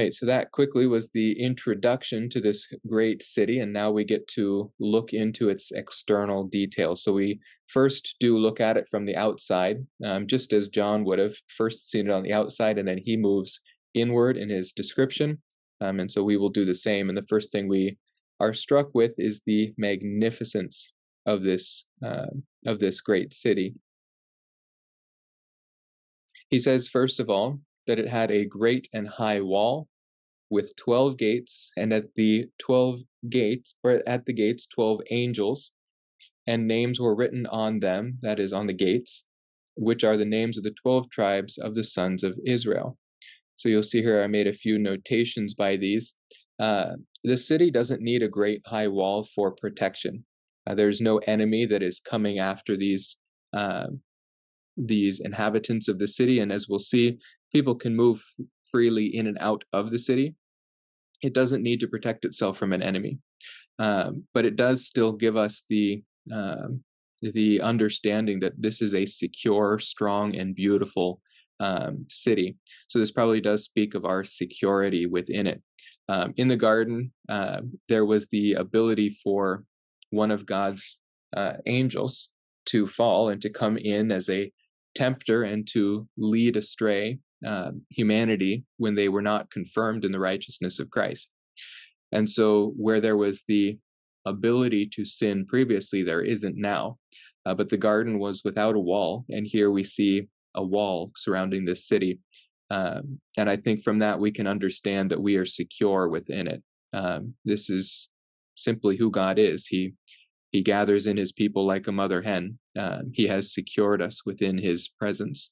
right, so that quickly was the introduction to this great city, and now we get to look into its external details. So we first do look at it from the outside, um, just as John would have first seen it on the outside, and then he moves inward in his description. Um, and so we will do the same. And the first thing we are struck with is the magnificence of this uh, of this great city. He says, first of all, that it had a great and high wall with 12 gates, and at the 12 gates, or at the gates, 12 angels, and names were written on them, that is, on the gates, which are the names of the 12 tribes of the sons of Israel. So you'll see here I made a few notations by these. Uh, the city doesn't need a great high wall for protection. Uh, there's no enemy that is coming after these uh, these inhabitants of the city, and as we'll see, people can move freely in and out of the city. It doesn't need to protect itself from an enemy, um, but it does still give us the um, the understanding that this is a secure, strong, and beautiful um, city. So this probably does speak of our security within it. Um, in the garden, uh, there was the ability for one of God's uh, angels to fall and to come in as a tempter and to lead astray uh, humanity when they were not confirmed in the righteousness of Christ. And so, where there was the ability to sin previously, there isn't now. Uh, but the garden was without a wall, and here we see a wall surrounding this city. Um, and I think from that we can understand that we are secure within it. Um, this is simply who God is. He he gathers in his people like a mother hen. Uh, he has secured us within his presence.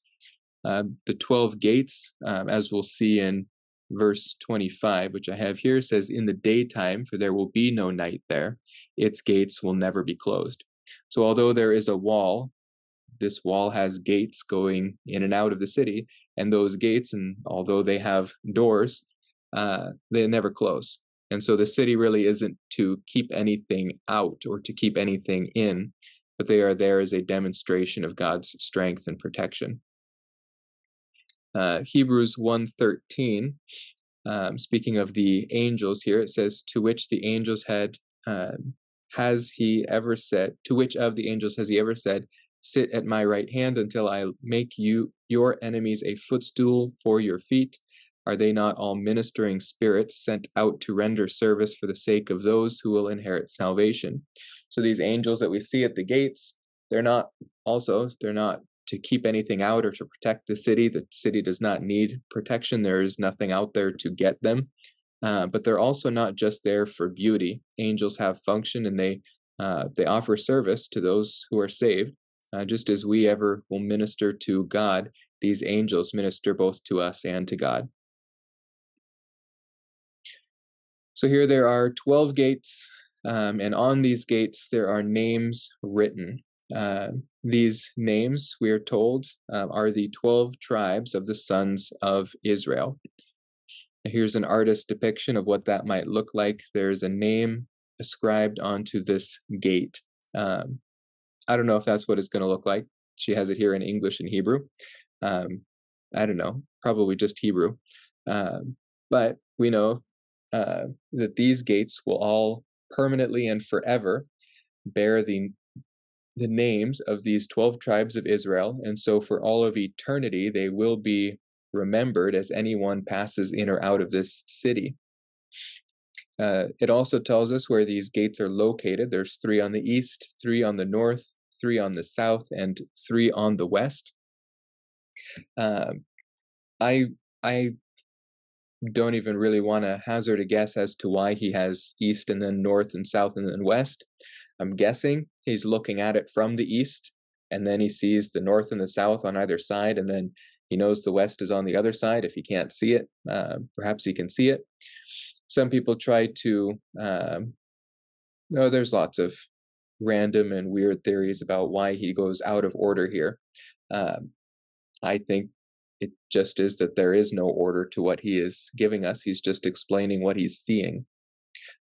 Uh, the 12 gates, um, as we'll see in verse 25, which I have here, says, In the daytime, for there will be no night there, its gates will never be closed. So, although there is a wall, this wall has gates going in and out of the city, and those gates, and although they have doors, uh, they never close. And so the city really isn't to keep anything out or to keep anything in, but they are there as a demonstration of God's strength and protection. Uh, Hebrews 1.13, um, speaking of the angels here, it says, to which the angels had, uh, has he ever said, to which of the angels has he ever said, sit at my right hand until I make you your enemies a footstool for your feet? Are they not all ministering spirits sent out to render service for the sake of those who will inherit salvation? So these angels that we see at the gates, they're not also, they're not to keep anything out or to protect the city. The city does not need protection. There is nothing out there to get them. Uh, but they're also not just there for beauty. Angels have function and they uh, they offer service to those who are saved. Uh, just as we ever will minister to God, these angels minister both to us and to God. So here there are 12 gates, um, and on these gates there are names written. Uh, these names, we are told, uh, are the 12 tribes of the sons of Israel. Here's an artist depiction of what that might look like. There's a name ascribed onto this gate. Um, I don't know if that's what it's going to look like. She has it here in English and Hebrew. Um, I don't know, probably just Hebrew. Um, but we know uh, that these gates will all permanently and forever bear the the names of these 12 tribes of Israel and so for all of eternity they will be remembered as anyone passes in or out of this city. Uh, it also tells us where these gates are located. There's three on the east three on the north three on the south and three on the west. Uh, i i don't even really want to hazard a guess as to why he has east and then north and south and then west. I'm guessing he's looking at it from the east and then he sees the north and the south on either side and then he knows the west is on the other side if he can't see it uh, perhaps he can see it some people try to um, no there's lots of random and weird theories about why he goes out of order here um, i think it just is that there is no order to what he is giving us. He's just explaining what he's seeing.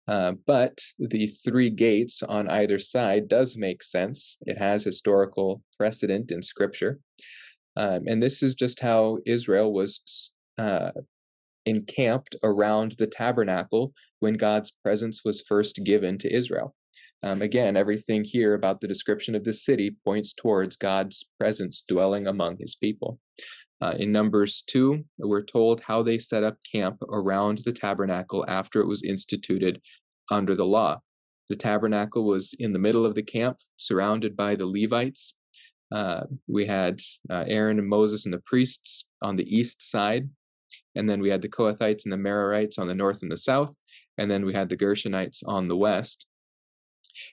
Uh, but the three gates on either side does make sense. It has historical precedent in scripture. Um, and this is just how Israel was uh, encamped around the tabernacle when God's presence was first given to Israel. Um, again, everything here about the description of the city points towards God's presence dwelling among his people. Uh, in Numbers 2, we're told how they set up camp around the tabernacle after it was instituted under the law. The tabernacle was in the middle of the camp, surrounded by the Levites. Uh, we had uh, Aaron and Moses and the priests on the east side, and then we had the Kohathites and the Merarites on the north and the south, and then we had the Gershonites on the west.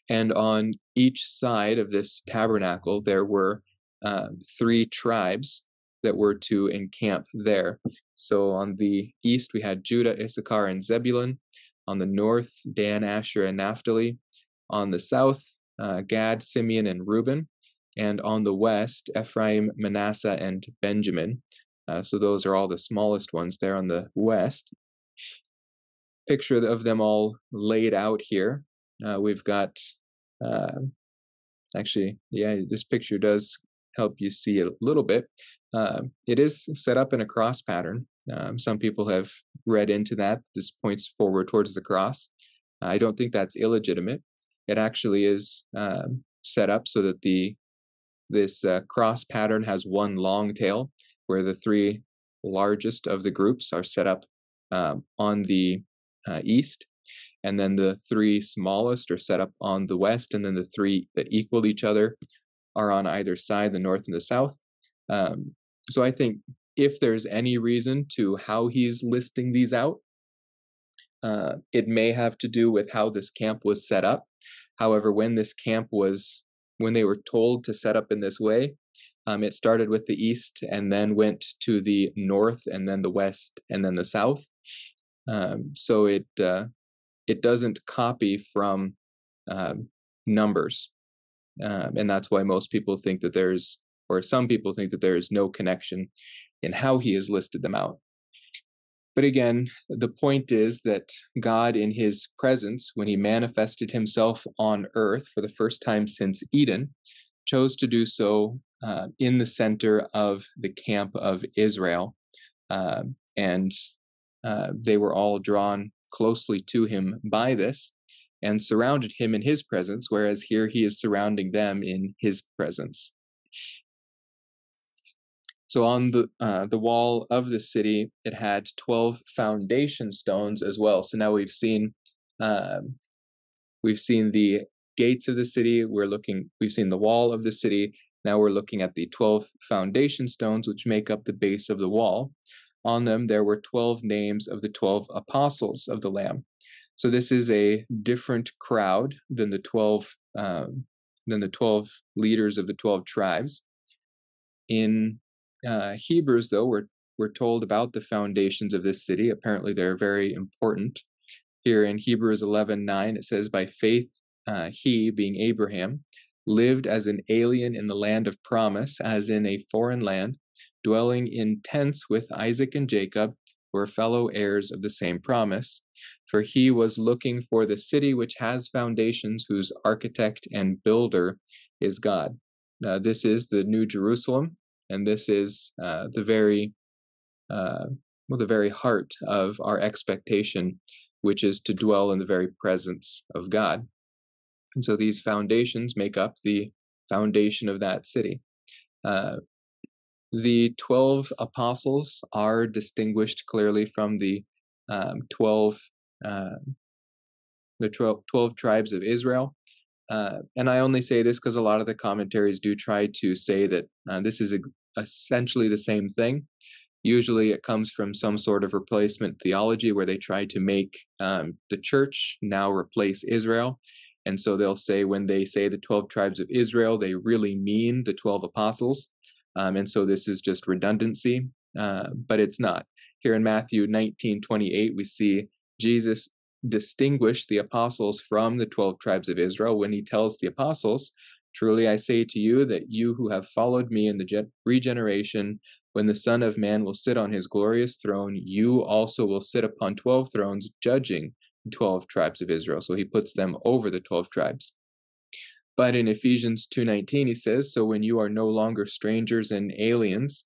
And on each side of this tabernacle, there were uh, three tribes that were to encamp there. So on the east, we had Judah, Issachar, and Zebulun. On the north, Dan, Asher, and Naphtali. On the south, uh, Gad, Simeon, and Reuben. And on the west, Ephraim, Manasseh, and Benjamin. Uh, so those are all the smallest ones there on the west. Picture of them all laid out here. Uh, we've got, uh, actually, yeah, this picture does help you see a little bit. Uh, it is set up in a cross pattern. Um, some people have read into that. This points forward towards the cross. I don't think that's illegitimate. It actually is um, set up so that the this uh, cross pattern has one long tail, where the three largest of the groups are set up um, on the uh, east, and then the three smallest are set up on the west, and then the three that equal each other are on either side, the north and the south. Um, so I think if there's any reason to how he's listing these out, uh, it may have to do with how this camp was set up. However, when this camp was, when they were told to set up in this way, um, it started with the east and then went to the north and then the west and then the south. Um, so it uh, it doesn't copy from um, numbers, um, and that's why most people think that there's, or some people think that there is no connection in how he has listed them out. But again, the point is that God, in his presence, when he manifested himself on earth for the first time since Eden, chose to do so uh, in the center of the camp of Israel. Uh, and uh, they were all drawn closely to him by this and surrounded him in his presence, whereas here he is surrounding them in his presence. So on the uh, the wall of the city, it had twelve foundation stones as well. So now we've seen um, we've seen the gates of the city. We're looking. We've seen the wall of the city. Now we're looking at the twelve foundation stones, which make up the base of the wall. On them, there were 12 names of the 12 apostles of the Lamb. So this is a different crowd than the 12 um, than the 12 leaders of the 12 tribes. In uh, Hebrews, though, we're we're told about the foundations of this city. Apparently, they're very important. Here in Hebrews 11:9, it says, "By faith, uh, he, being Abraham, lived as an alien in the land of promise, as in a foreign land, dwelling in tents with Isaac and Jacob, who are fellow heirs of the same promise. For he was looking for the city which has foundations, whose architect and builder is God. Uh, this is the New Jerusalem, and this is uh, the very uh, well, the very heart of our expectation, which is to dwell in the very presence of God. And so these foundations make up the foundation of that city. Uh, the 12 apostles are distinguished clearly from the um, 12 uh, the 12, 12, tribes of Israel. Uh, and I only say this because a lot of the commentaries do try to say that uh, this is essentially the same thing. Usually it comes from some sort of replacement theology where they try to make um, the church now replace Israel. And so they'll say when they say the 12 tribes of Israel, they really mean the 12 apostles. Um, and so this is just redundancy, uh, but it's not. Here in Matthew 19 28, we see Jesus distinguish the apostles from the 12 tribes of Israel when he tells the apostles, Truly I say to you that you who have followed me in the regeneration, when the Son of Man will sit on his glorious throne, you also will sit upon 12 thrones, judging the 12 tribes of Israel. So he puts them over the 12 tribes. But in Ephesians 2:19 he says, "So when you are no longer strangers and aliens,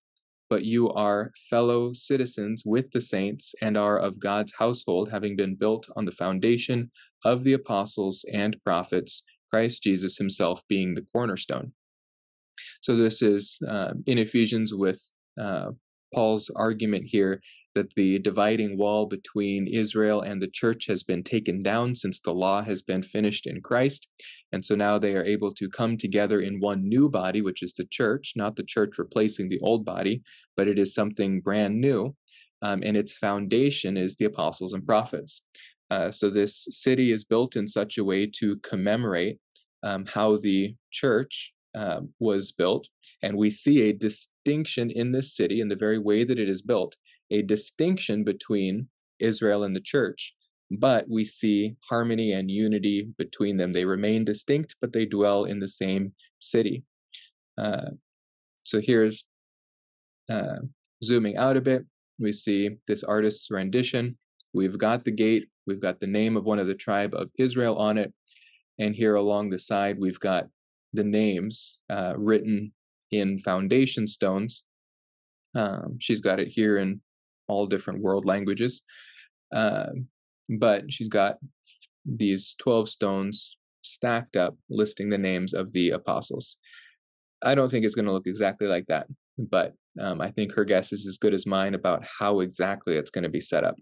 but you are fellow citizens with the saints and are of God's household, having been built on the foundation of the apostles and prophets, Christ Jesus himself being the cornerstone. So, this is uh, in Ephesians with uh, Paul's argument here that the dividing wall between Israel and the church has been taken down since the law has been finished in Christ. And so now they are able to come together in one new body, which is the church, not the church replacing the old body, but it is something brand new. Um, and its foundation is the apostles and prophets. Uh, so this city is built in such a way to commemorate um, how the church uh, was built. And we see a distinction in this city in the very way that it is built a distinction between Israel and the church, but we see harmony and unity between them. They remain distinct, but they dwell in the same city. Uh, so here's uh, zooming out a bit. We see this artist's rendition. We've got the gate, we've got the name of one of the tribe of Israel on it, and here along the side, we've got the names uh, written in foundation stones. Um, she's got it here in all different world languages. Uh, but she's got these 12 stones stacked up, listing the names of the apostles. I don't think it's going to look exactly like that, but um, I think her guess is as good as mine about how exactly it's going to be set up.